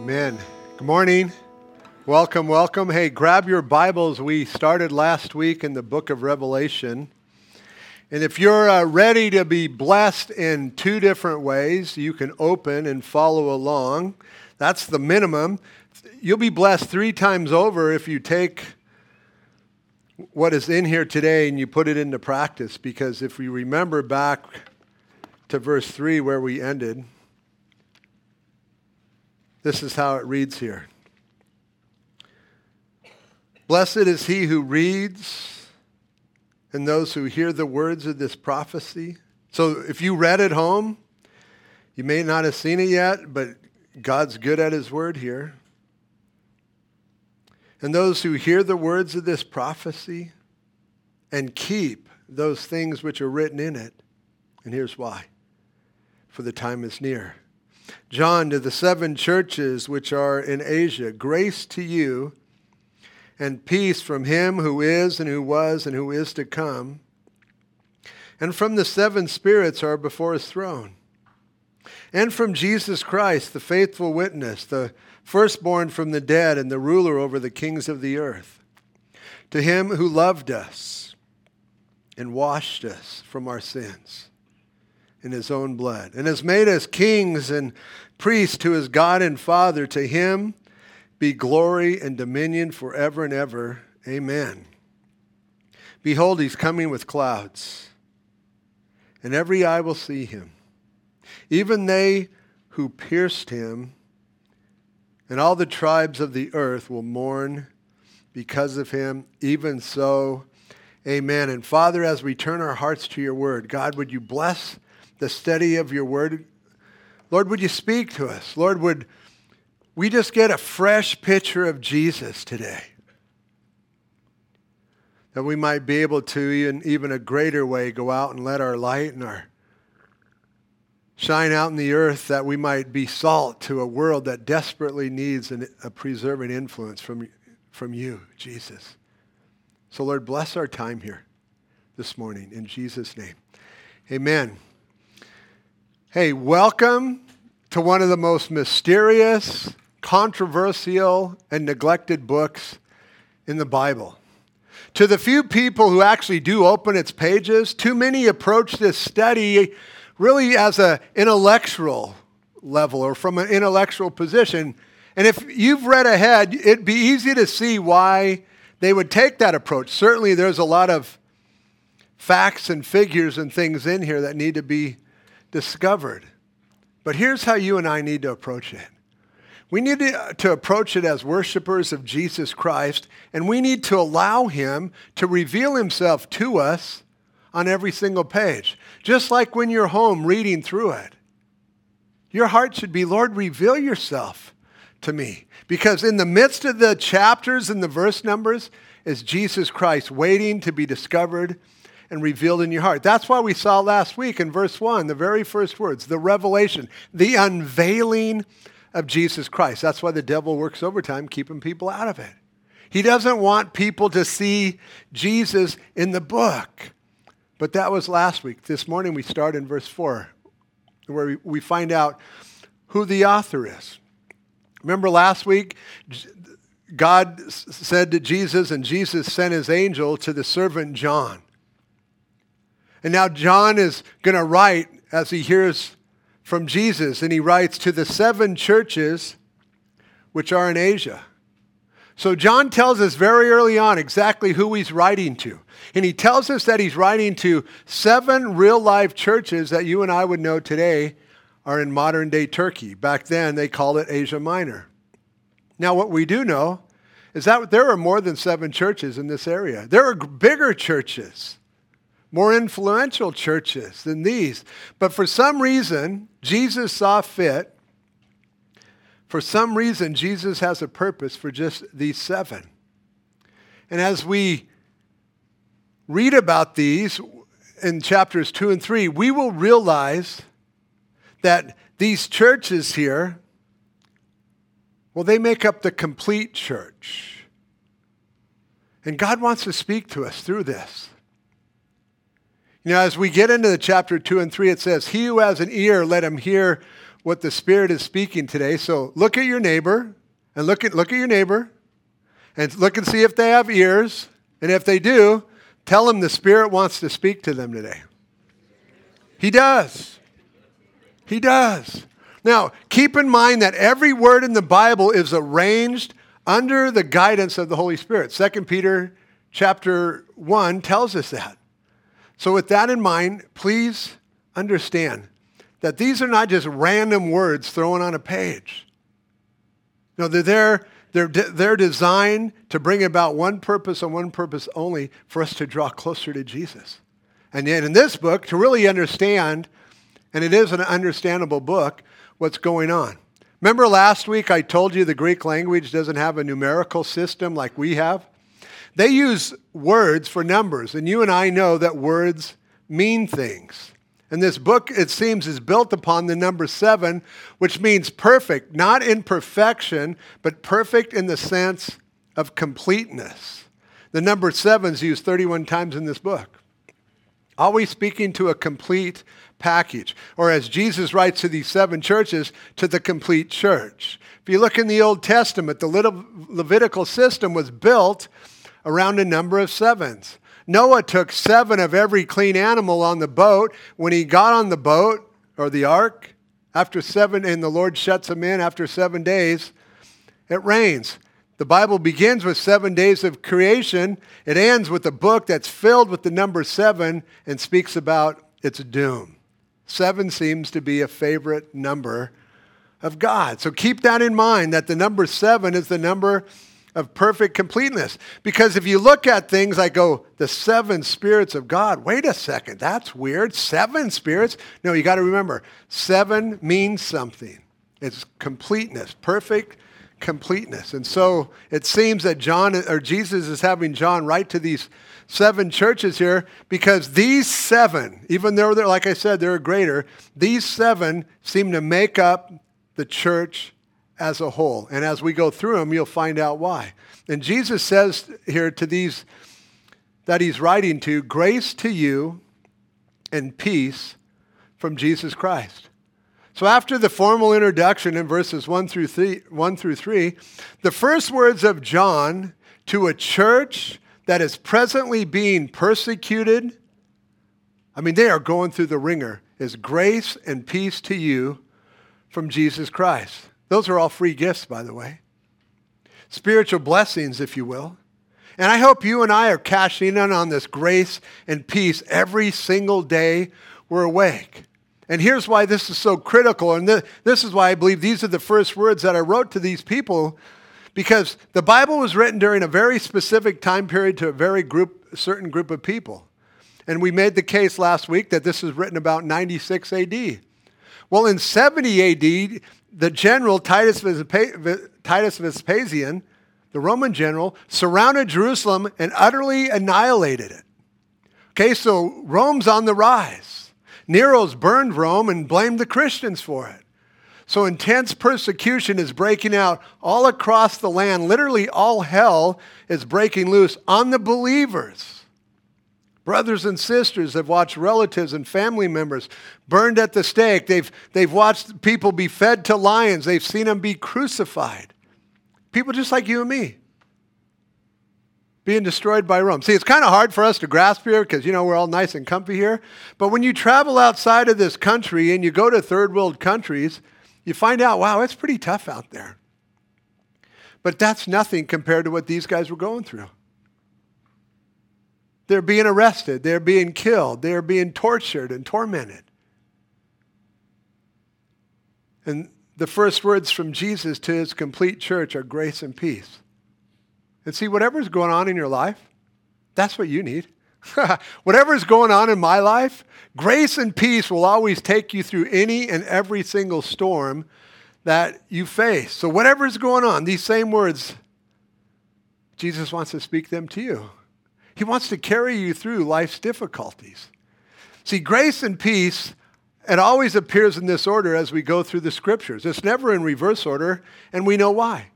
Amen. Good morning. Welcome, welcome. Hey, grab your Bibles. We started last week in the book of Revelation. And if you're uh, ready to be blessed in two different ways, you can open and follow along. That's the minimum. You'll be blessed three times over if you take what is in here today and you put it into practice. Because if we remember back to verse 3 where we ended, this is how it reads here Blessed is he who reads and those who hear the words of this prophecy. So if you read at home, you may not have seen it yet, but God's good at his word here. And those who hear the words of this prophecy and keep those things which are written in it. And here's why for the time is near. John to the seven churches which are in Asia, grace to you and peace from him who is and who was and who is to come, and from the seven spirits are before his throne, and from Jesus Christ, the faithful witness, the firstborn from the dead and the ruler over the kings of the earth, to him who loved us and washed us from our sins in his own blood, and has made us kings and priests to his God and Father. To him be glory and dominion forever and ever. Amen. Behold, he's coming with clouds, and every eye will see him, even they who pierced him, and all the tribes of the earth will mourn because of him. Even so, amen. And Father, as we turn our hearts to your word, God, would you bless the study of your word. Lord, would you speak to us? Lord, would we just get a fresh picture of Jesus today? That we might be able to, in even a greater way, go out and let our light and our shine out in the earth that we might be salt to a world that desperately needs an, a preserving influence from, from you, Jesus. So, Lord, bless our time here this morning in Jesus' name. Amen. Hey, welcome to one of the most mysterious, controversial, and neglected books in the Bible. To the few people who actually do open its pages, too many approach this study really as an intellectual level or from an intellectual position. And if you've read ahead, it'd be easy to see why they would take that approach. Certainly, there's a lot of facts and figures and things in here that need to be discovered. But here's how you and I need to approach it. We need to, uh, to, approach it as worshipers of Jesus Christ, and we need to allow Him to reveal Himself to us on every single page. Just like when you're home reading through it. Your heart should be, Lord, reveal yourself to me. Because in the midst of the chapters and the verse numbers is Jesus Christ waiting to be discovered and revealed in your heart. That's why we saw last week in verse 1, the very first words, the revelation, the unveiling of Jesus Christ. That's why the devil works overtime, keeping people out of it. He doesn't want people to see Jesus in the book. But that was last week. This morning we start in verse 4, where we find out who the author is. Remember last week, God said to Jesus, and Jesus sent his angel to the servant John. And now John is going to write as he hears from Jesus, and he writes to the seven churches which are in Asia. So John tells us very early on exactly who he's writing to. And he tells us that he's writing to seven real life churches that you and I would know today are in modern day Turkey. Back then, they called it Asia Minor. Now, what we do know is that there are more than seven churches in this area. There are bigger churches more influential churches than these. But for some reason, Jesus saw fit. For some reason, Jesus has a purpose for just these seven. And as we read about these in chapters two and three, we will realize that these churches here, well, they make up the complete church. And God wants to speak to us through this. You know, as we get into the chapter two and three, it says, He who has an ear, let him hear what the Spirit is speaking today. So look at your neighbor and look at, look at your neighbor and look and see if they have ears. And if they do, tell them the Spirit wants to speak to them today. He does. He does. Now, keep in mind that every word in the Bible is arranged under the guidance of the Holy Spirit. 2 Peter chapter 1 tells us that. So with that in mind, please understand that these are not just random words thrown on a page. No, they're there, they're, they're designed to bring about one purpose and one purpose only for us to draw closer to Jesus. And yet in this book, to really understand, and it is an understandable book, what's going on. Remember last week I told you the Greek language doesn't have a numerical system like we have? They use words for numbers, and you and I know that words mean things. And this book, it seems, is built upon the number seven, which means perfect, not in perfection, but perfect in the sense of completeness. The number seven is used 31 times in this book. Always speaking to a complete package. Or as Jesus writes to these seven churches, to the complete church. If you look in the Old Testament, the little Levitical system was built around a number of sevens. Noah took seven of every clean animal on the boat. When he got on the boat or the ark, after seven, and the Lord shuts him in after seven days, it rains. The Bible begins with seven days of creation. It ends with a book that's filled with the number seven and speaks about its doom. Seven seems to be a favorite number of God. So keep that in mind that the number seven is the number of perfect completeness. Because if you look at things like, oh, the seven spirits of God, wait a second, that's weird. Seven spirits? No, you got to remember, seven means something. It's completeness, perfect completeness. And so it seems that John or Jesus is having John write to these seven churches here because these seven, even though they're, like I said, they're greater, these seven seem to make up the church as a whole. And as we go through them, you'll find out why. And Jesus says here to these that he's writing to, grace to you and peace from Jesus Christ. So after the formal introduction in verses 1 through 3, 1 through 3 the first words of John to a church that is presently being persecuted, I mean, they are going through the ringer, is grace and peace to you from Jesus Christ. Those are all free gifts, by the way. Spiritual blessings, if you will. And I hope you and I are cashing in on this grace and peace every single day we're awake. And here's why this is so critical. And this is why I believe these are the first words that I wrote to these people because the Bible was written during a very specific time period to a very group, certain group of people. And we made the case last week that this was written about 96 AD. Well, in 70 AD, the general Titus, Titus Vespasian, the Roman general, surrounded Jerusalem and utterly annihilated it. Okay, so Rome's on the rise. Nero's burned Rome and blamed the Christians for it. So intense persecution is breaking out all across the land. Literally, all hell is breaking loose on the believers. Brothers and sisters have watched relatives and family members burned at the stake. They've, they've watched people be fed to lions. They've seen them be crucified. People just like you and me being destroyed by Rome. See, it's kind of hard for us to grasp here because, you know, we're all nice and comfy here. But when you travel outside of this country and you go to third world countries, you find out, wow, it's pretty tough out there. But that's nothing compared to what these guys were going through. They're being arrested, they're being killed, they're being tortured and tormented. And the first words from Jesus to his complete church are grace and peace. And see, whatever's going on in your life, that's what you need. Whatever's going on in my life, grace and peace will always take you through any and every single storm that you face. So, whatever's going on, these same words, Jesus wants to speak them to you. He wants to carry you through life's difficulties. See, grace and peace, it always appears in this order as we go through the scriptures. It's never in reverse order, and we know why.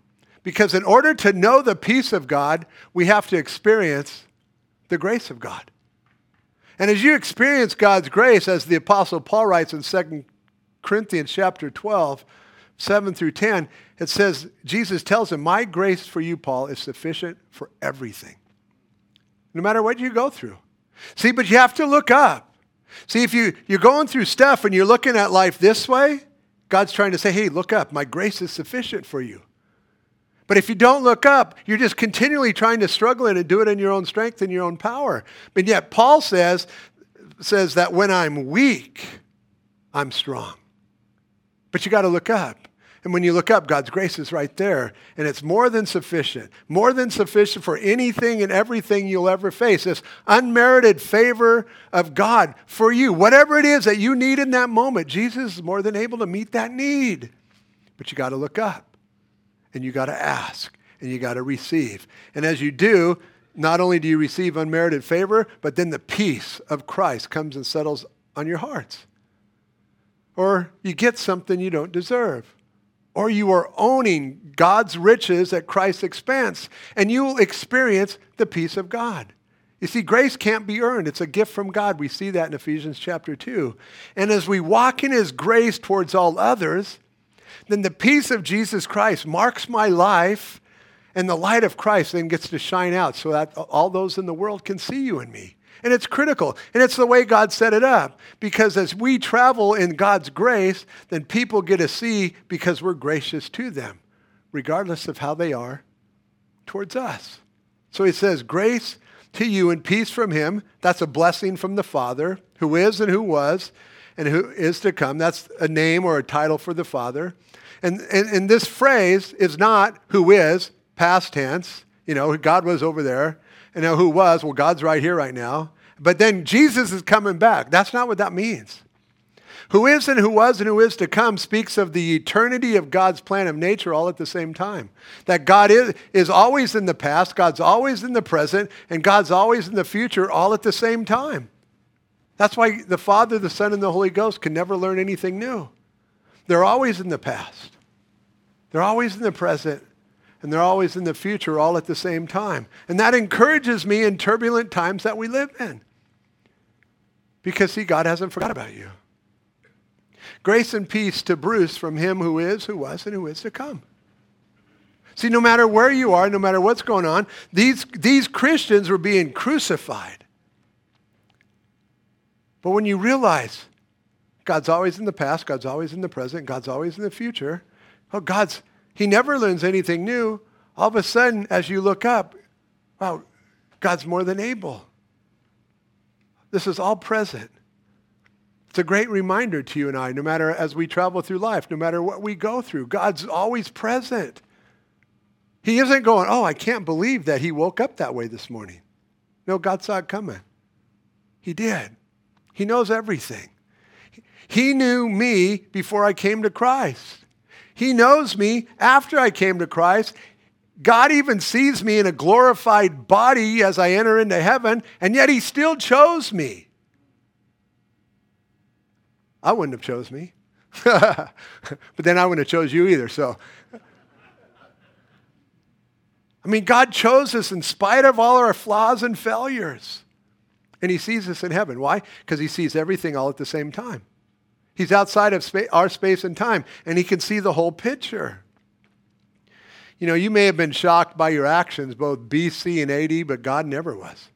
Because in order to know the peace of God, we have to experience the grace of God. And as you experience God's grace, as the Apostle Paul writes in 2 Corinthians chapter 12, 7 through 10, it says, Jesus tells him, My grace for you, Paul, is sufficient for everything. No matter what you go through. See, but you have to look up. See, if you, you're going through stuff and you're looking at life this way, God's trying to say, hey, look up. My grace is sufficient for you. But if you don't look up, you're just continually trying to struggle and do it in your own strength and your own power. But yet Paul says, says that when I'm weak, I'm strong. But you got to look up. And when you look up, God's grace is right there. And it's more than sufficient, more than sufficient for anything and everything you'll ever face. This unmerited favor of God for you. Whatever it is that you need in that moment, Jesus is more than able to meet that need. But you got to look up and you got to ask and you got to receive. And as you do, not only do you receive unmerited favor, but then the peace of Christ comes and settles on your hearts. Or you get something you don't deserve or you are owning God's riches at Christ's expense, and you will experience the peace of God. You see, grace can't be earned. It's a gift from God. We see that in Ephesians chapter 2. And as we walk in his grace towards all others, then the peace of Jesus Christ marks my life, and the light of Christ then gets to shine out so that all those in the world can see you and me. And it's critical. And it's the way God set it up. Because as we travel in God's grace, then people get to see because we're gracious to them, regardless of how they are towards us. So he says, Grace to you and peace from him. That's a blessing from the Father, who is and who was and who is to come. That's a name or a title for the Father. And, and, and this phrase is not who is, past tense. You know, God was over there. And now who was? Well, God's right here right now. But then Jesus is coming back. That's not what that means. Who is and who was and who is to come speaks of the eternity of God's plan of nature all at the same time. That God is, is always in the past, God's always in the present, and God's always in the future all at the same time. That's why the Father, the Son, and the Holy Ghost can never learn anything new. They're always in the past. They're always in the present, and they're always in the future all at the same time. And that encourages me in turbulent times that we live in. Because, see, God hasn't forgot about you. Grace and peace to Bruce from him who is, who was, and who is to come. See, no matter where you are, no matter what's going on, these, these Christians were being crucified. But when you realize God's always in the past, God's always in the present, God's always in the future, oh, God's he never learns anything new. All of a sudden, as you look up, wow, God's more than able. This is all present. It's a great reminder to you and I, no matter as we travel through life, no matter what we go through, God's always present. He isn't going, oh, I can't believe that he woke up that way this morning. No, God saw it coming. He did. He knows everything. He knew me before I came to Christ. He knows me after I came to Christ. God even sees me in a glorified body as I enter into heaven, and yet he still chose me. I wouldn't have chose me. but then I wouldn't have chose you either, so. I mean, God chose us in spite of all our flaws and failures. And he sees us in heaven. Why? Because he sees everything all at the same time. He's outside of spa- our space and time, and he can see the whole picture. You know, you may have been shocked by your actions, both BC and AD, but God never was.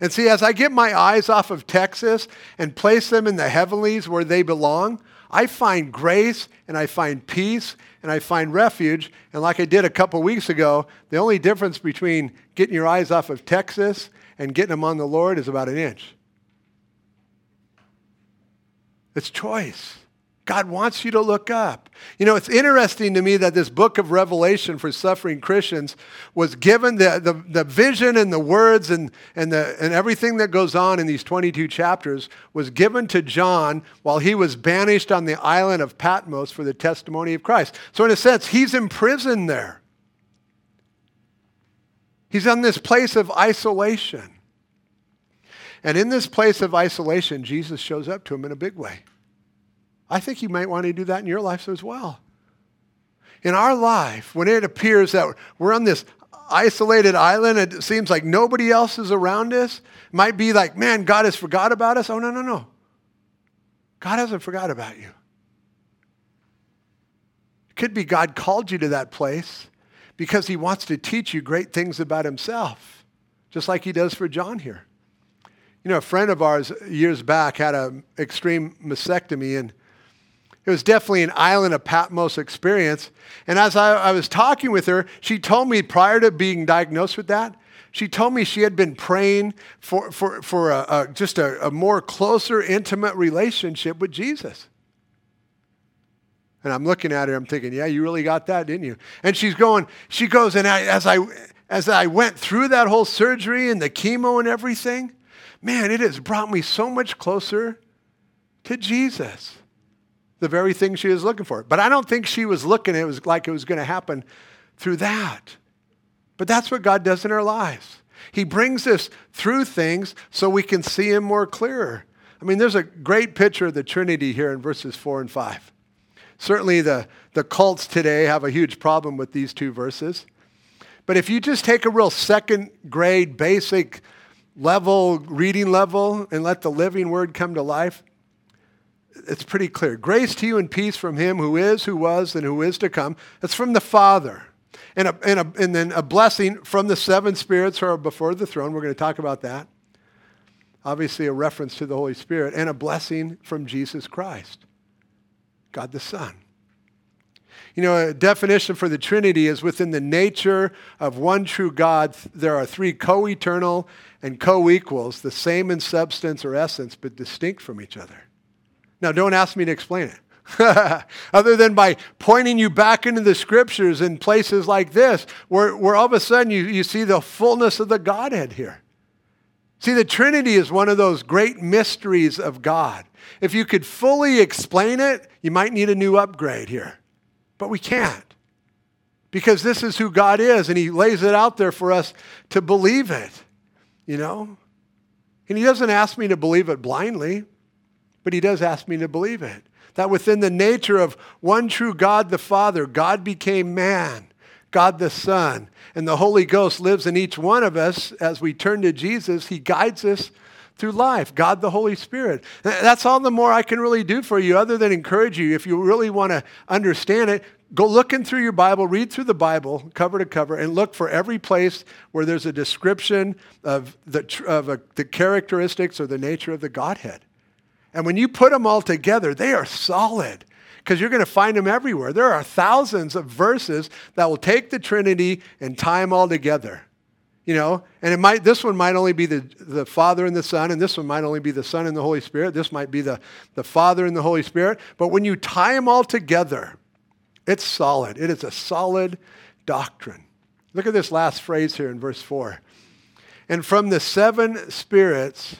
And see, as I get my eyes off of Texas and place them in the heavenlies where they belong, I find grace and I find peace and I find refuge. And like I did a couple weeks ago, the only difference between getting your eyes off of Texas and getting them on the Lord is about an inch. It's choice. God wants you to look up. You know, it's interesting to me that this book of Revelation for suffering Christians was given the, the, the, vision and the words and, and, the, and everything that goes on in these 22 chapters was given to John while he was banished on the island of Patmos for the testimony of Christ. So, in a sense, he's imprisoned there. He's on this place of isolation. And in this place of isolation, Jesus shows up to him in a big way. I think you might want to do that in your life as well. In our life, when it appears that we're on this isolated island, it seems like nobody else is around us, it might be like, man, God has forgot about us. Oh, no, no, no. God hasn't forgot about you. It could be God called you to that place because he wants to teach you great things about himself, just like he does for John here. You know, a friend of ours years back had an extreme mastectomy, and it was definitely an island of Patmos experience. And as I, I, was talking with her, she told me prior to being diagnosed with that, she told me she had been praying for, for, for a, a, just a, a more closer, intimate relationship with Jesus. And I'm looking at her, I'm thinking, yeah, you really got that, didn't you? And she's going, she goes, and I, as, I, as I went through that whole surgery and the chemo and everything, man, it has brought me so much closer to Jesus. The very thing she was looking for. But I don't think she was looking, it was like it was going to happen through that. But that's what God does in our lives. He brings us through things so we can see Him more clearer. I mean, there's a great picture of the Trinity here in verses 4 and 5. Certainly, the, the cults today have a huge problem with these two verses. But if you just take a real second grade, basic level, reading level, and let the living word come to life, it's pretty clear. Grace to you and peace from him who is, who was, and who is to come. That's from the Father and, a, and, a, and then a blessing from the seven spirits who are before the throne. We're going to talk about that. Obviously, a reference to the Holy Spirit, and a blessing from Jesus Christ, God the Son. You know, a definition for the Trinity is within the nature of one true God, there are three co eternal and co equals, the same in substance or essence, but distinct from each other. Now, don't ask me to explain it. other than by pointing you back into the scriptures in places like this, where, where all of a sudden you, you see the fullness of the Godhead here. See, the Trinity is one of those great mysteries of God. If you could fully explain it, you might need a new upgrade here. But we can't. Because this is who God is, and He lays it out there for us to believe it, you know? And He doesn't ask me to believe it blindly, but He does ask me to believe it that within the nature of one true God the Father, God became man, God the Son, and the Holy Ghost lives in each one of us as we turn to Jesus. He guides us through life, God the Holy Spirit. That's all the more I can really do for you, other than encourage you. If you really want to understand it, go looking through your Bible, read through the Bible cover to cover, and look for every place where there's a description of the, of a, the characteristics or the nature of the Godhead. And when you put them all together, they are solid because you're going to find them everywhere. There are thousands of verses that will take the Trinity and tie them all together. You know, and it might this one might only be the, the Father and the Son, and this one might only be the Son and the Holy Spirit. This might be the, the Father and the Holy Spirit. But when you tie them all together, it's solid. It is a solid doctrine. Look at this last phrase here in verse 4. And from the seven spirits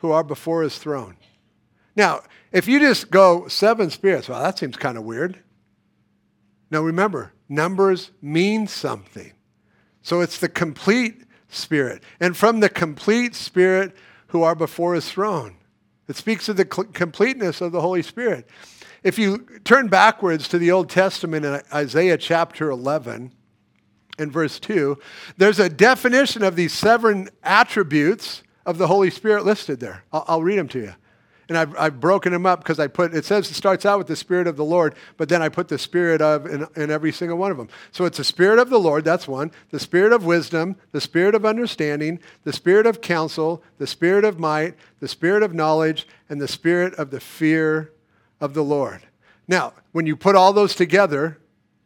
who are before his throne. Now, if you just go seven spirits, well, that seems kind of weird. Now remember, numbers mean something. So it's the complete spirit. And from the complete spirit who are before his throne. It speaks of the completeness of the Holy Spirit. If you turn backwards to the Old Testament in Isaiah chapter 11 and verse 2, there's a definition of these seven attributes of the Holy Spirit listed there. I'll, I'll read them to you and I've, I've broken them up because I put, it says it starts out with the Spirit of the Lord, but then I put the Spirit of in, in every single one of them. So it's the Spirit of the Lord, that's one, the Spirit of wisdom, the Spirit of understanding, the Spirit of counsel, the Spirit of might, the Spirit of knowledge, and the Spirit of the fear of the Lord. Now, when you put all those together,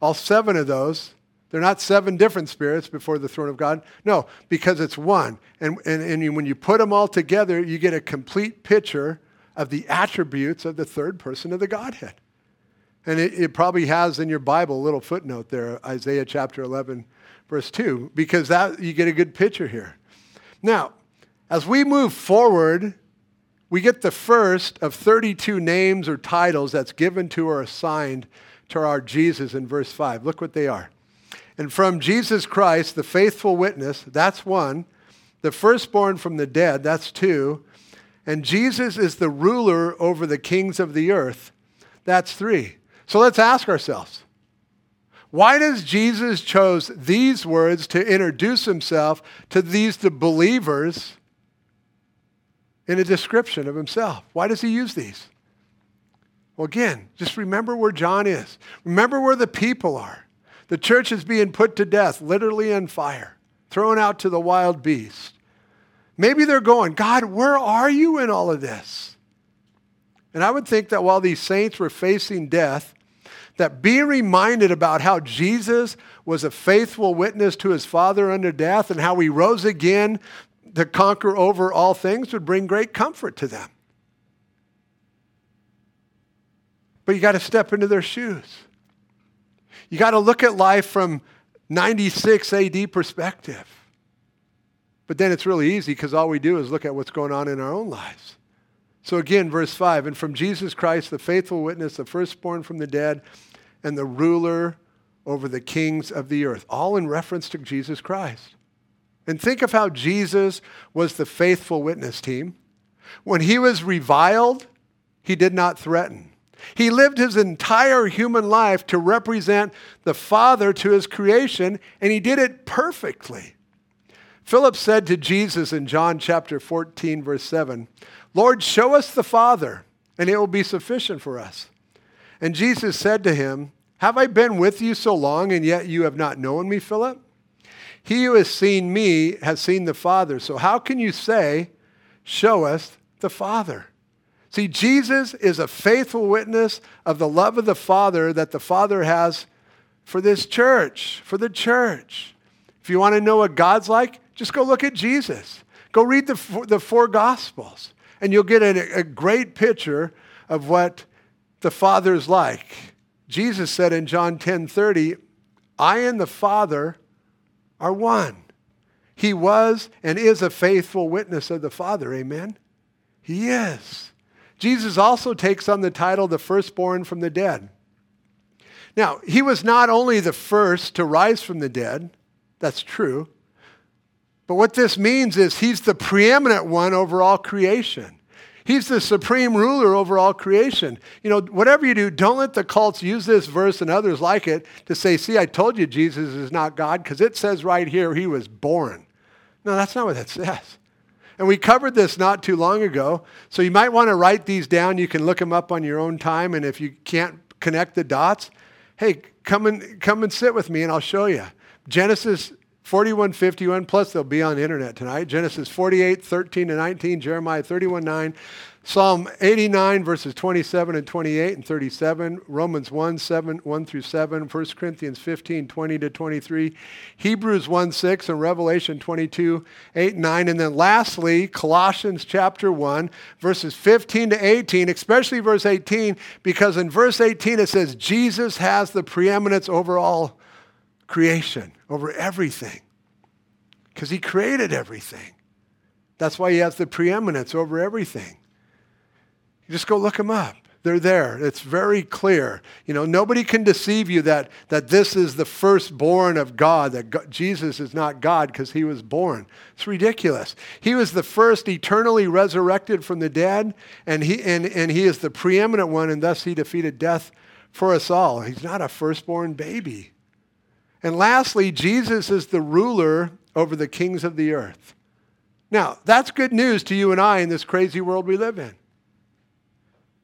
all seven of those, they're not seven different spirits before the throne of God. No, because it's one. And, and, and when you put them all together, you get a complete picture of the attributes of the third person of the Godhead. And it, it, probably has in your Bible a little footnote there, Isaiah chapter 11, verse 2, because that you get a good picture here. Now, as we move forward, we get the first of 32 names or titles that's given to or assigned to our Jesus in verse 5. Look what they are. And from Jesus Christ, the faithful witness, that's one. The firstborn from the dead, that's two. And Jesus is the ruler over the kings of the earth. That's three. So let's ask ourselves why does Jesus chose these words to introduce himself to these the believers in a description of himself? Why does he use these? Well, again, just remember where John is. Remember where the people are. The church is being put to death, literally in fire, thrown out to the wild beast. Maybe they're going, God, where are you in all of this? And I would think that while these saints were facing death, that being reminded about how Jesus was a faithful witness to his Father under death and how he rose again to conquer over all things would bring great comfort to them. But you got to step into their shoes. You got to look at life from 96 AD perspective. But then it's really easy because all we do is look at what's going on in our own lives. So again, verse 5 And from Jesus Christ, the faithful witness, the firstborn from the dead, and the ruler over the kings of the earth, all in reference to Jesus Christ. And think of how Jesus was the faithful witness team. When he was reviled, he did not threaten. He lived his entire human life to represent the Father to his creation, and he did it perfectly. Philip said to Jesus in John chapter 14, verse 7, Lord, show us the Father, and it will be sufficient for us. And Jesus said to him, Have I been with you so long, and yet you have not known me, Philip? He who has seen me has seen the Father. So how can you say, Show us the Father? See, Jesus is a faithful witness of the love of the Father that the Father has for this church, for the church. If you want to know what God's like, just go look at Jesus. Go read the, the four Gospels, and you'll get a, a great picture of what the Father is like. Jesus said in John 10 30, I and the Father are one. He was and is a faithful witness of the Father. Amen? He is. Jesus also takes on the title the firstborn from the dead. Now, he was not only the first to rise from the dead, that's true, but what this means is he's the preeminent one over all creation. He's the supreme ruler over all creation. You know, whatever you do, don't let the cults use this verse and others like it to say, see, I told you Jesus is not God, because it says right here he was born. No, that's not what it says. And we covered this not too long ago. So you might want to write these down. You can look them up on your own time. And if you can't connect the dots, hey, come and, come and sit with me and I'll show you. Genesis 41, 51, plus they'll be on the internet tonight. Genesis 48, 13 to 19, Jeremiah 31, 9, Psalm 89, verses 27 and 28 and 37, Romans 1, 7, 1 through 7, 1 Corinthians 15, 20 to 23, Hebrews 1, 6, and Revelation 22, 8, 9. And then lastly, Colossians chapter 1, verses 15 to 18, especially verse 18, because in verse 18 it says, Jesus has the preeminence over all creation, over everything, because he created everything. That's why he has the preeminence over everything. You just go look him up. They're there. It's very clear. You know, nobody can deceive you that, that this is the firstborn of God, that God, Jesus is not God because he was born. It's ridiculous. He was the first eternally resurrected from the dead, and he, and, and he is the preeminent one, and thus he defeated death for us all. He's not a firstborn baby. And lastly, Jesus is the ruler over the kings of the earth. Now, that's good news to you and I in this crazy world we live in.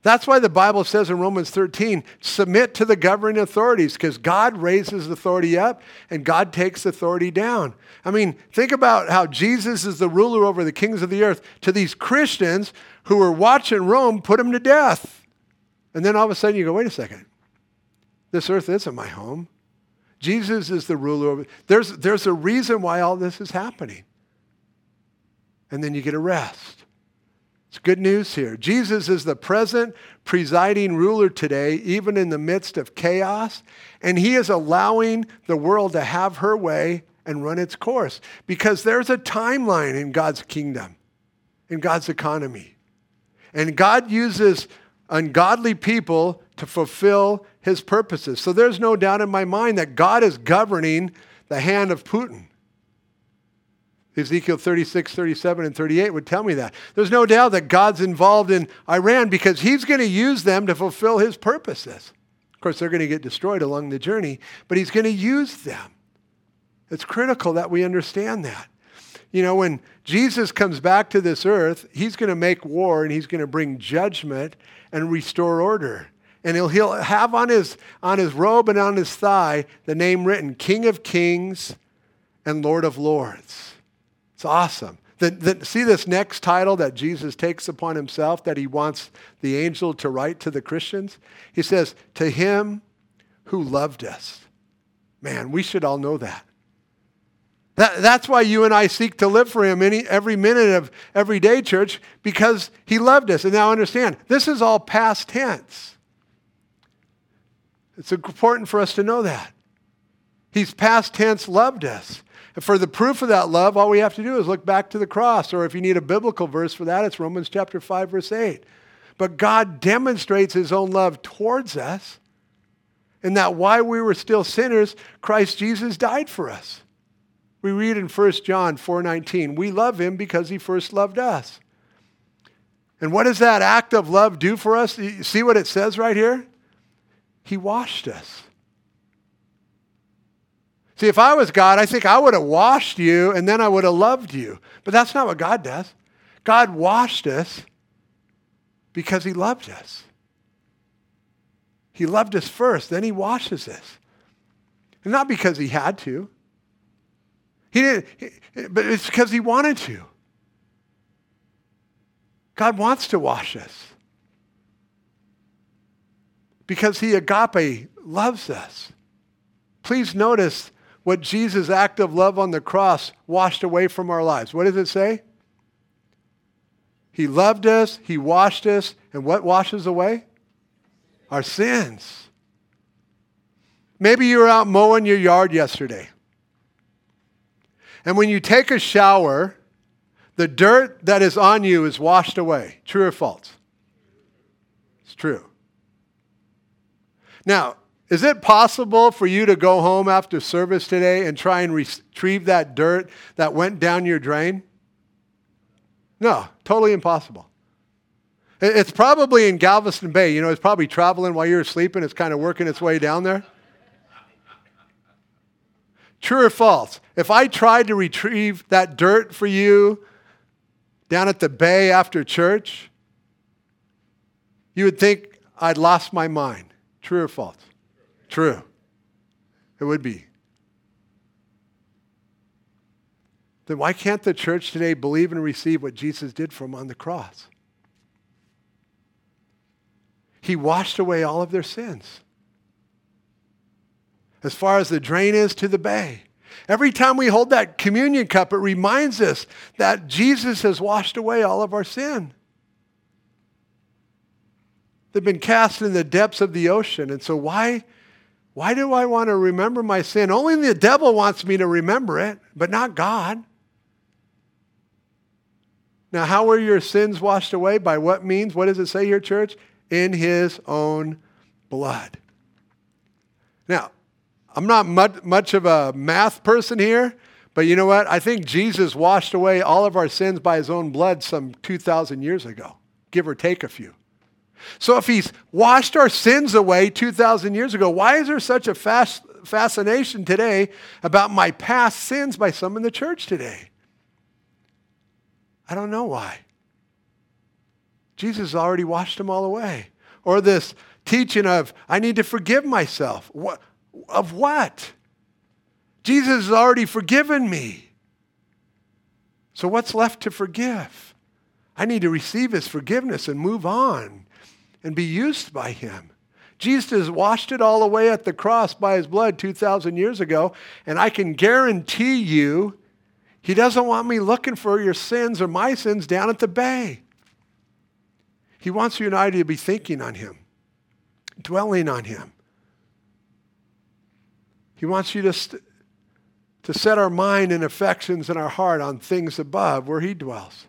That's why the Bible says in Romans 13, submit to the governing authorities because God raises authority up and God takes authority down. I mean, think about how Jesus is the ruler over the kings of the earth to these Christians who were watching Rome put him to death. And then all of a sudden you go, wait a second. This earth isn't my home. Jesus is the ruler over. There's, there's a reason why all this is happening. And then you get a rest. It's good news here. Jesus is the present presiding ruler today, even in the midst of chaos, and he is allowing the world to have her way and run its course because there's a timeline in God's kingdom, in God's economy. And God uses ungodly people to fulfill his purposes. So there's no doubt in my mind that God is governing the hand of Putin. Ezekiel 36, 37, and 38 would tell me that. There's no doubt that God's involved in Iran because he's going to use them to fulfill his purposes. Of course, they're going to get destroyed along the journey, but he's going to use them. It's critical that we understand that. You know, when Jesus comes back to this earth, he's going to make war and he's going to bring judgment and restore order. And he'll, he'll have on his, on his robe and on his thigh the name written King of Kings and Lord of Lords. It's awesome. The, the, see this next title that Jesus takes upon himself that he wants the angel to write to the Christians? He says, To him who loved us. Man, we should all know that. that. That's why you and I seek to live for him any, every minute of every day, church, because he loved us. And now understand, this is all past tense. It's important for us to know that. He's past tense loved us. And for the proof of that love, all we have to do is look back to the cross. Or if you need a biblical verse for that, it's Romans chapter 5, verse 8. But God demonstrates his own love towards us in that while we were still sinners, Christ Jesus died for us. We read in 1 John 4:19, we love him because he first loved us. And what does that act of love do for us? See what it says right here? He washed us. See, if I was God, I think I would have washed you and then I would have loved you. But that's not what God does. God washed us because he loved us. He loved us first, then he washes us. And not because he had to. He didn't, but it's because he wanted to. God wants to wash us. Because he agape loves us. Please notice what Jesus' act of love on the cross washed away from our lives. What does it say? He loved us, He washed us, and what washes away? Our sins. Maybe you were out mowing your yard yesterday. And when you take a shower, the dirt that is on you is washed away. True or false? It's true. Now, is it possible for you to go home after service today and try and retrieve that dirt that went down your drain? No, totally impossible. It's probably in Galveston Bay. You know, it's probably traveling while you're sleeping. It's kind of working its way down there. True or false? If I tried to retrieve that dirt for you down at the bay after church, you would think I'd lost my mind. True or false? True. It would be. Then why can't the church today believe and receive what Jesus did for them on the cross? He washed away all of their sins. As far as the drain is to the bay. Every time we hold that communion cup, it reminds us that Jesus has washed away all of our sin. They've been cast in the depths of the ocean. And so, why why do I want to remember my sin? Only the devil wants me to remember it, but not God. Now, how were your sins washed away? By what means? What does it say here, church? In his own blood. Now, I'm not much, much of a math person here, but you know what? I think Jesus washed away all of our sins by his own blood some 2,000 years ago, give or take a few. So if he's washed our sins away 2,000 years ago, why is there such a fascination today about my past sins by some in the church today? I don't know why. Jesus already washed them all away. Or this teaching of, I need to forgive myself. What, of what? Jesus has already forgiven me. So what's left to forgive? I need to receive his forgiveness and move on and be used by him. Jesus washed it all away at the cross by his blood 2,000 years ago, and I can guarantee you he doesn't want me looking for your sins or my sins down at the bay. He wants you and I to be thinking on him, dwelling on him. He wants you to, st- to set our mind and affections and our heart on things above where he dwells.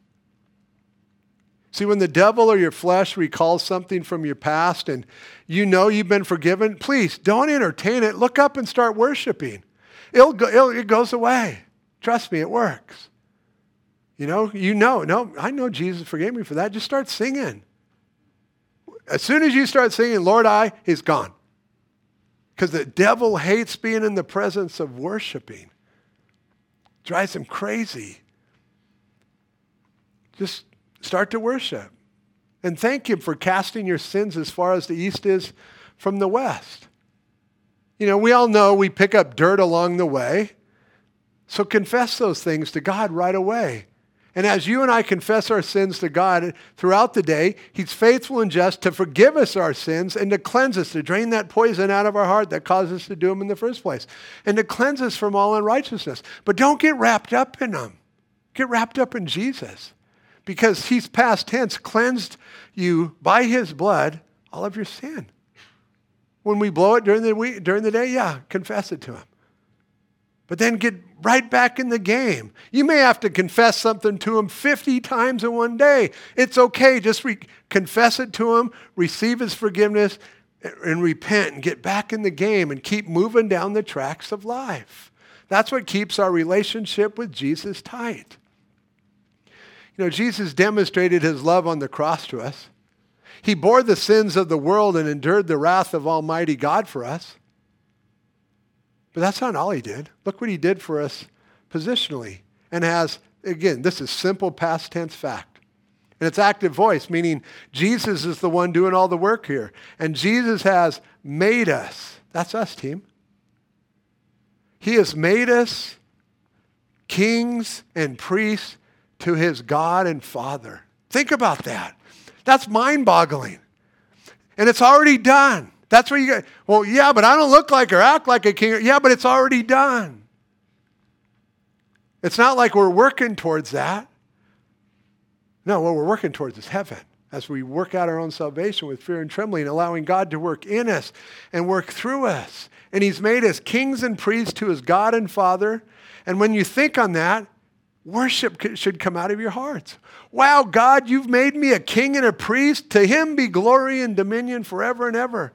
See, when the devil or your flesh recalls something from your past and you know you've been forgiven, please don't entertain it. Look up and start worshiping. It'll go, it'll, it goes away. Trust me, it works. You know, you know, no, I know Jesus forgave me for that. Just start singing. As soon as you start singing, Lord, I, he's gone. Because the devil hates being in the presence of worshiping. Drives him crazy. Just Start to worship. and thank Him for casting your sins as far as the east is from the west. You know, we all know we pick up dirt along the way. So confess those things to God right away. And as you and I confess our sins to God throughout the day, He's faithful and just to forgive us our sins and to cleanse us, to drain that poison out of our heart that caused us to do them in the first place, and to cleanse us from all unrighteousness. But don't get wrapped up in them. Get wrapped up in Jesus because He's past tense cleansed you by His blood all of your sin. When we blow it during the, week, during the day, yeah, confess it to Him but then get right back in the game. You may have to confess something to him 50 times in one day. It's okay. Just re- confess it to him, receive his forgiveness, and repent and get back in the game and keep moving down the tracks of life. That's what keeps our relationship with Jesus tight. You know, Jesus demonstrated his love on the cross to us. He bore the sins of the world and endured the wrath of Almighty God for us. But that's not all he did. Look what he did for us positionally and has, again, this is simple past tense fact. And it's active voice, meaning Jesus is the one doing all the work here. And Jesus has made us, that's us, team. He has made us kings and priests to his God and Father. Think about that. That's mind boggling. And it's already done. That's where you go, well, yeah, but I don't look like or act like a king. Yeah, but it's already done. It's not like we're working towards that. No, what we're working towards is heaven as we work out our own salvation with fear and trembling, allowing God to work in us and work through us. And He's made us kings and priests to His God and Father. And when you think on that, worship should come out of your hearts. Wow, God, you've made me a king and a priest. To Him be glory and dominion forever and ever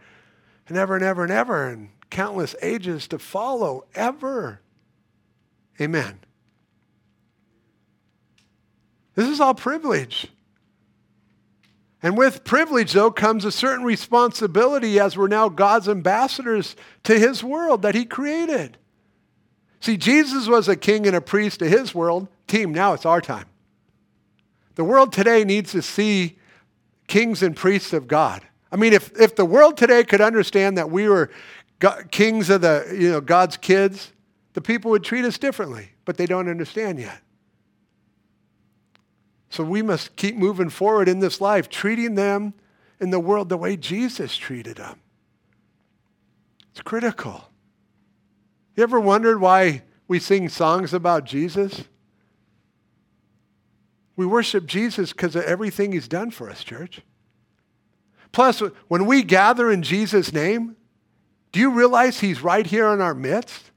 and ever and ever and ever and countless ages to follow ever. Amen. This is all privilege. And with privilege, though, comes a certain responsibility as we're now God's ambassadors to his world that he created. See, Jesus was a king and a priest to his world. Team, now it's our time. The world today needs to see kings and priests of God. I mean, if, if the world today could understand that we were kings of the, you know, God's kids, the people would treat us differently, but they don't understand yet. So we must keep moving forward in this life, treating them in the world the way Jesus treated them. It's critical. You ever wondered why we sing songs about Jesus? We worship Jesus because of everything he's done for us, church. Plus, when we gather in Jesus' name, do you realize he's right here in our midst?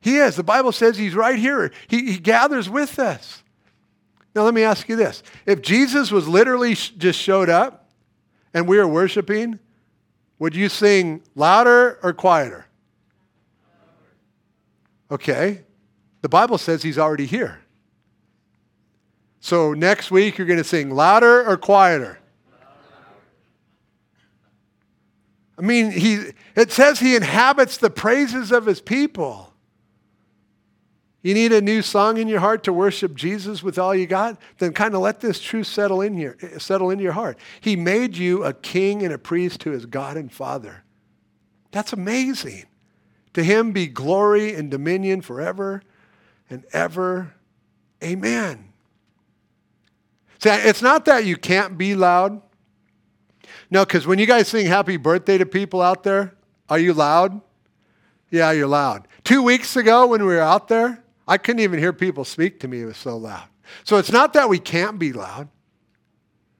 He is. The Bible says he's right here. He, he gathers with us. Now, let me ask you this. If Jesus was literally sh- just showed up and we were worshiping, would you sing louder or quieter? Okay. The Bible says he's already here. So next week you're going to sing louder or quieter? I mean, he, it says he inhabits the praises of his people. You need a new song in your heart to worship Jesus with all you got? Then kind of let this truth settle in here, settle into your heart. He made you a king and a priest to his God and Father. That's amazing. To him be glory and dominion forever and ever. Amen. See, it's not that you can't be loud. No, because when you guys sing happy birthday to people out there, are you loud? Yeah, you're loud. Two weeks ago when we were out there, I couldn't even hear people speak to me. It was so loud. So it's not that we can't be loud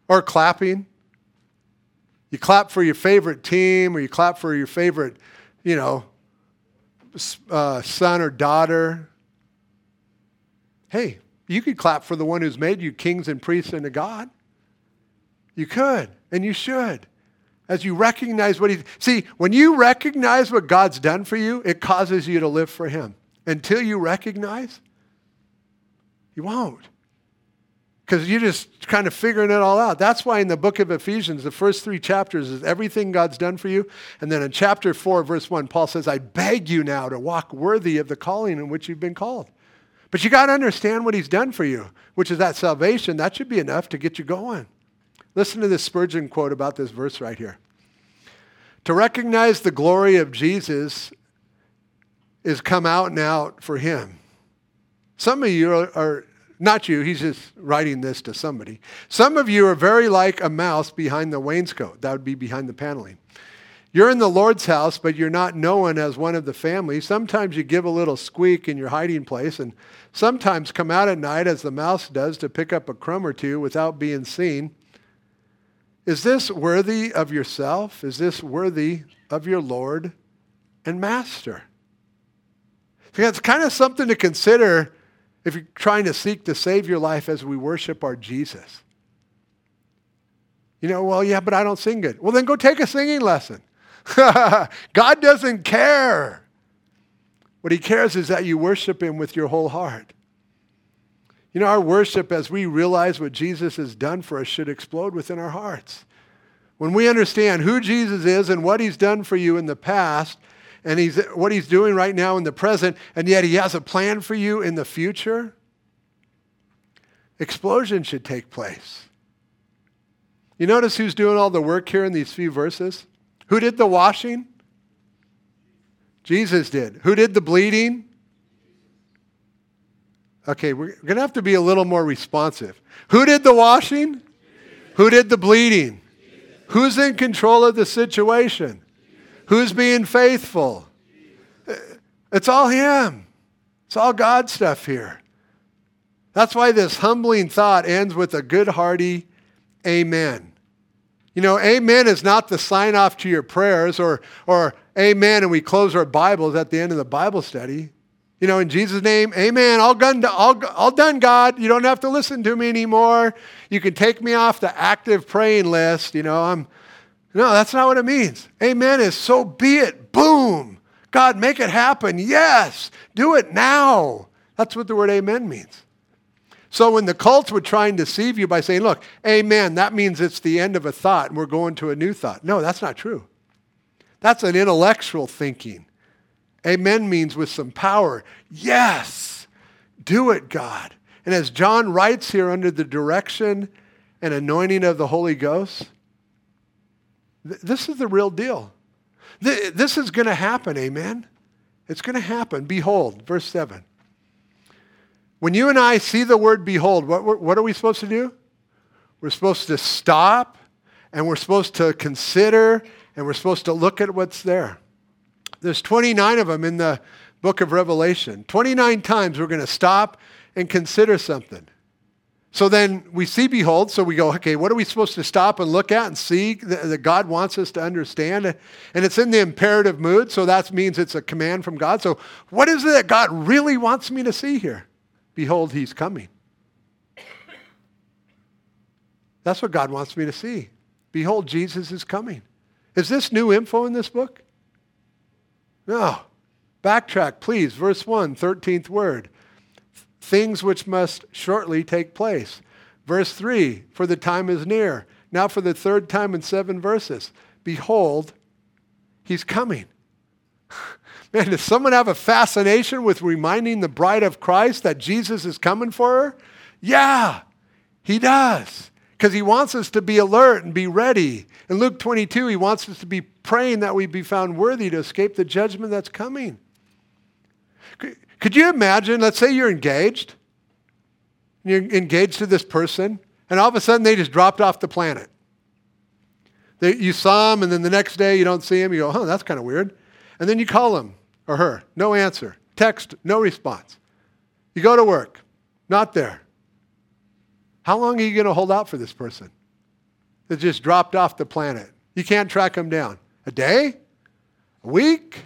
or clapping. You clap for your favorite team or you clap for your favorite, you know, uh, son or daughter. Hey, you could clap for the one who's made you kings and priests unto God. You could, and you should. As you recognize what he see, when you recognize what God's done for you, it causes you to live for him. Until you recognize, you won't. Because you're just kind of figuring it all out. That's why in the book of Ephesians, the first three chapters is everything God's done for you. And then in chapter 4, verse 1, Paul says, I beg you now to walk worthy of the calling in which you've been called. But you got to understand what he's done for you, which is that salvation. That should be enough to get you going. Listen to this Spurgeon quote about this verse right here. To recognize the glory of Jesus is come out and out for him. Some of you are, are, not you, he's just writing this to somebody. Some of you are very like a mouse behind the wainscot. That would be behind the paneling. You're in the Lord's house, but you're not known as one of the family. Sometimes you give a little squeak in your hiding place, and sometimes come out at night as the mouse does to pick up a crumb or two without being seen. Is this worthy of yourself? Is this worthy of your Lord and Master? It's kind of something to consider if you're trying to seek to save your life as we worship our Jesus. You know, well, yeah, but I don't sing good. Well, then go take a singing lesson. God doesn't care. What he cares is that you worship him with your whole heart. You know, our worship, as we realize what Jesus has done for us, should explode within our hearts. When we understand who Jesus is and what he's done for you in the past, and he's, what he's doing right now in the present, and yet he has a plan for you in the future, explosion should take place. You notice who's doing all the work here in these few verses? Who did the washing? Jesus did. Who did the bleeding? Okay, we're going to have to be a little more responsive. Who did the washing? Jesus. Who did the bleeding? Jesus. Who's in control of the situation? Who's being faithful? It's all Him. It's all God stuff here. That's why this humbling thought ends with a good, hearty amen. You know, amen is not the sign off to your prayers or, or amen, and we close our Bibles at the end of the Bible study. You know, in Jesus' name, amen. All done, all, all done, God. You don't have to listen to me anymore. You can take me off the active praying list. You know, I'm, no, that's not what it means. Amen is so be it. Boom. God, make it happen. Yes. Do it now. That's what the word amen means. So when the cults would try and deceive you by saying, look, amen, that means it's the end of a thought and we're going to a new thought. No, that's not true. That's an intellectual thinking. Amen means with some power. Yes, do it, God. And as John writes here under the direction and anointing of the Holy Ghost, th- this is the real deal. Th- this is going to happen, amen? It's going to happen. Behold, verse 7. When you and I see the word behold, what, what are we supposed to do? We're supposed to stop and we're supposed to consider and we're supposed to look at what's there. There's 29 of them in the book of Revelation. 29 times we're going to stop and consider something. So then we see behold, so we go, okay, what are we supposed to stop and look at and see that, God wants us to understand? And it's in the imperative mood, so that means it's a command from God. So what is it that God really wants me to see here? Behold, he's coming. That's what God wants me to see. Behold, Jesus is coming. Is this new info in this book? No. Backtrack, please. Verse 1, 13th word. Things which must shortly take place. Verse 3, for the time is near. Now, for the third time in seven verses, behold, he's coming. Man, does someone have a fascination with reminding the bride of Christ that Jesus is coming for her? Yeah, he does because he wants us to be alert and be ready. In Luke 22, he wants us to be praying that we be found worthy to escape the judgment that's coming. Could you imagine, let's say you're engaged, you're engaged to this person, and all of a sudden they just dropped off the planet. They, you saw them, and then the next day you don't see them. You go, huh, that's kind of weird. And then you call him or her, no answer. Text, no response. You go to work, not there. How long are you going to hold out for this person that just dropped off the planet? You can't track them down. A day? A week?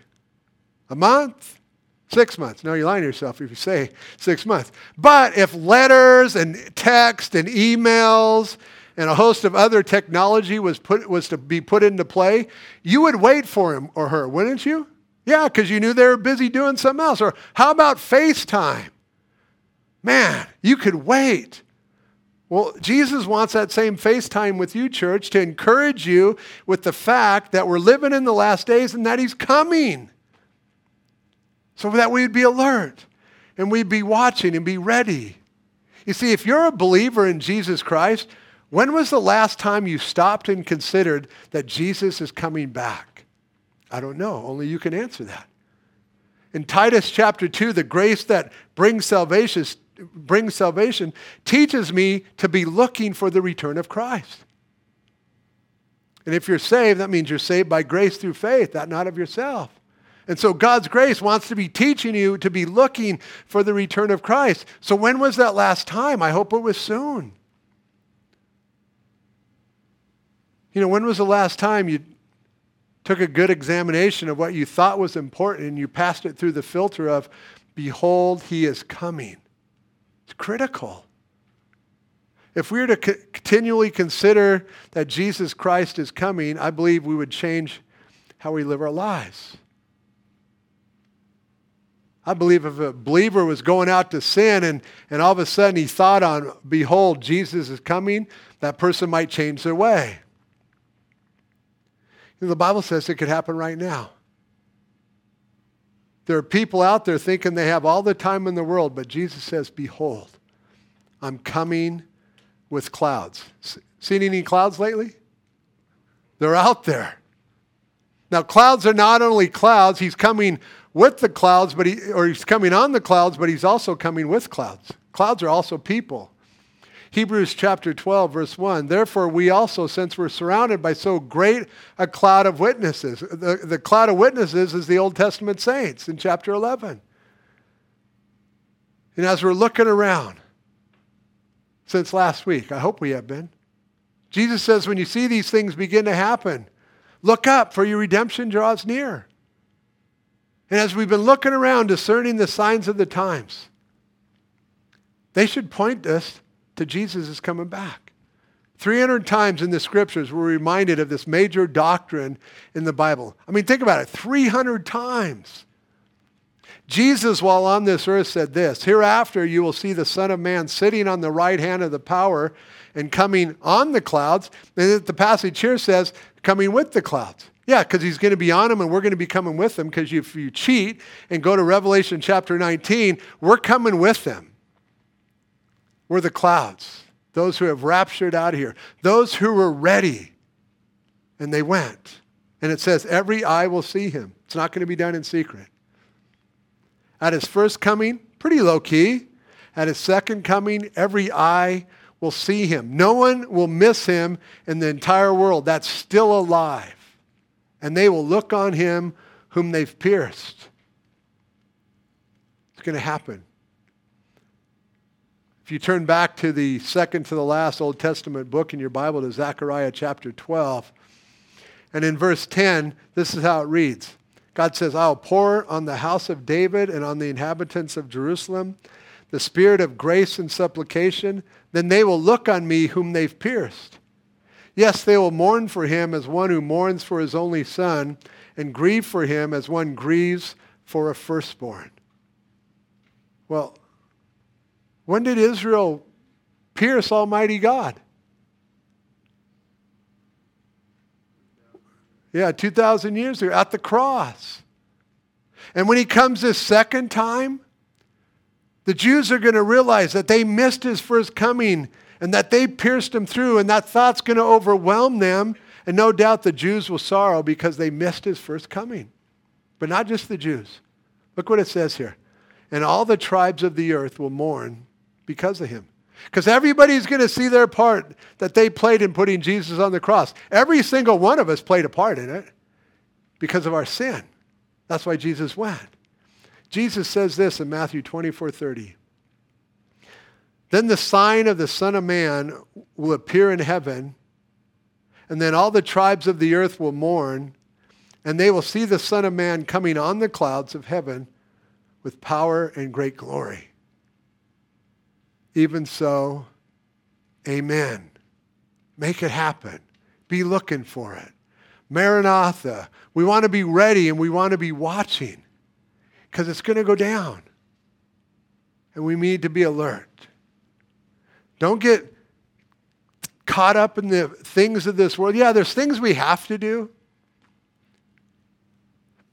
A month? Six months. No, you're lying to yourself if you say six months. But if letters and text and emails and a host of other technology was, put, was to be put into play, you would wait for him or her, wouldn't you? Yeah, because you knew they were busy doing something else. Or how about FaceTime? Man, you could wait. Well, Jesus wants that same FaceTime with you, church, to encourage you with the fact that we're living in the last days and that He's coming. So that we'd be alert and we'd be watching and be ready. You see, if you're a believer in Jesus Christ, When was the last time you stopped and considered that Jesus is coming back? I don't know. Only you can answer that. In Titus chapter 2, the grace that brings salvation, brings salvation teaches me to be looking for the return of Christ. And if you're saved, that means you're saved by grace through faith, that not of yourself. And so God's grace wants to be teaching you to be looking for the return of Christ. So when was that last time? I hope it was soon. You know, when was the last time you took a good examination of what you thought was important and you passed it through the filter of, behold, he is coming? It's critical. If we were to co- continually consider that Jesus Christ is coming, I believe we would change how we live our lives. I believe if a believer was going out to sin and, and all of a sudden he thought on, behold, Jesus is coming, that person might change their way. You know, the Bible says it could happen right now. There are people out there thinking they have all the time in the world, but Jesus says, behold, I'm coming with clouds. Seen any clouds lately? They're out there. Now, clouds are not only clouds, he's coming with the clouds, but he, or he's coming on the clouds, but he's also coming with clouds. Clouds are also people. Hebrews chapter 12, verse 1. Therefore, we also, since we're surrounded by so great a cloud of witnesses, the, the cloud of witnesses is the Old Testament saints in chapter 11. And as we're looking around since last week, I hope we have been, Jesus says, when you see these things begin to happen, look up, for your redemption draws near. And as we've been looking around, discerning the signs of the times, they should point us to Jesus is coming back. 300 times in the scriptures we're reminded of this major doctrine in the Bible. I mean, think about it 300 times. Jesus, while on this earth, said this Hereafter you will see the Son of Man sitting on the right hand of the power and coming on the clouds. And the passage here says, coming with the clouds. Yeah, because he's going to be on them and we're going to be coming with them because if you cheat and go to Revelation chapter 19, we're coming with them. We're the clouds, those who have raptured out of here, those who were ready. And they went. And it says, every eye will see him. It's not going to be done in secret. At his first coming, pretty low key. At his second coming, every eye will see him. No one will miss him in the entire world that's still alive and they will look on him whom they've pierced. It's going to happen. If you turn back to the second to the last Old Testament book in your Bible to Zechariah chapter 12, and in verse 10, this is how it reads. God says, I'll pour on the house of David and on the inhabitants of Jerusalem the spirit of grace and supplication. Then they will look on me whom they've pierced. Yes, they will mourn for him as one who mourns for his only son, and grieve for him as one grieves for a firstborn. Well, when did Israel pierce Almighty God? Yeah, 2,000 years ago at the cross. And when he comes this second time, the Jews are going to realize that they missed his first coming and that they pierced him through, and that thought's going to overwhelm them. And no doubt the Jews will sorrow because they missed his first coming. But not just the Jews. Look what it says here. And all the tribes of the earth will mourn because of him. Because everybody's going to see their part that they played in putting Jesus on the cross. Every single one of us played a part in it because of our sin. That's why Jesus went. Jesus says this in Matthew 24 30. Then the sign of the Son of Man will appear in heaven, and then all the tribes of the earth will mourn, and they will see the Son of Man coming on the clouds of heaven with power and great glory. Even so, amen. Make it happen. Be looking for it. Maranatha. We want to be ready and we want to be watching because it's going to go down. And we need to be alert. Don't get caught up in the things of this world. Yeah, there's things we have to do,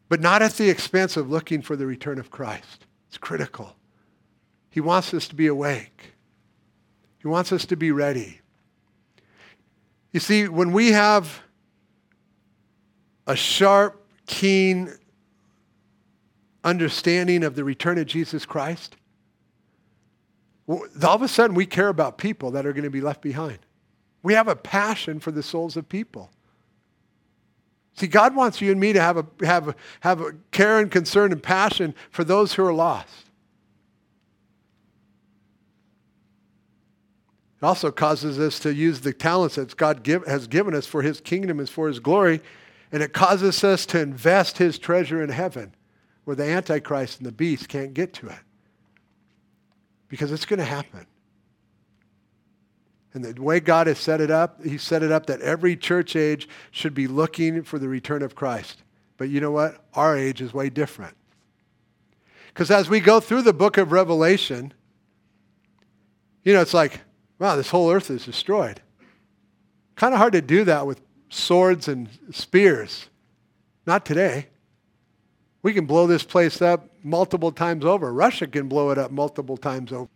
but not at the expense of looking for the return of Christ. It's critical. He wants us to be awake. He wants us to be ready. You see, when we have a sharp, keen understanding of the return of Jesus Christ, all of a sudden we care about people that are going to be left behind. We have a passion for the souls of people. See, God wants you and me to have a, have a, have a care and concern and passion for those who are lost. It also causes us to use the talents that God give, has given us for his kingdom and for his glory. And it causes us to invest his treasure in heaven where the Antichrist and the beast can't get to it. Because it's going to happen. And the way God has set it up, He set it up that every church age should be looking for the return of Christ. But you know what? Our age is way different. Because as we go through the book of Revelation, you know, it's like, wow, this whole earth is destroyed. Kind of hard to do that with swords and spears. Not today. We can blow this place up multiple times over. Russia can blow it up multiple times over.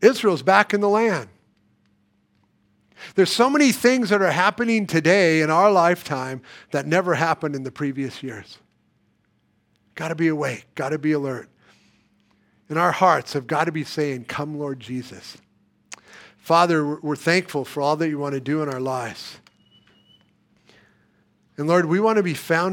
Israel's back in the land. There's so many things that are happening today in our lifetime that never happened in the previous years. Got to be awake, got to be alert. And our hearts have got to be saying, Come, Lord Jesus. Father, we're thankful for all that you want to do in our lives. And Lord, we want to be found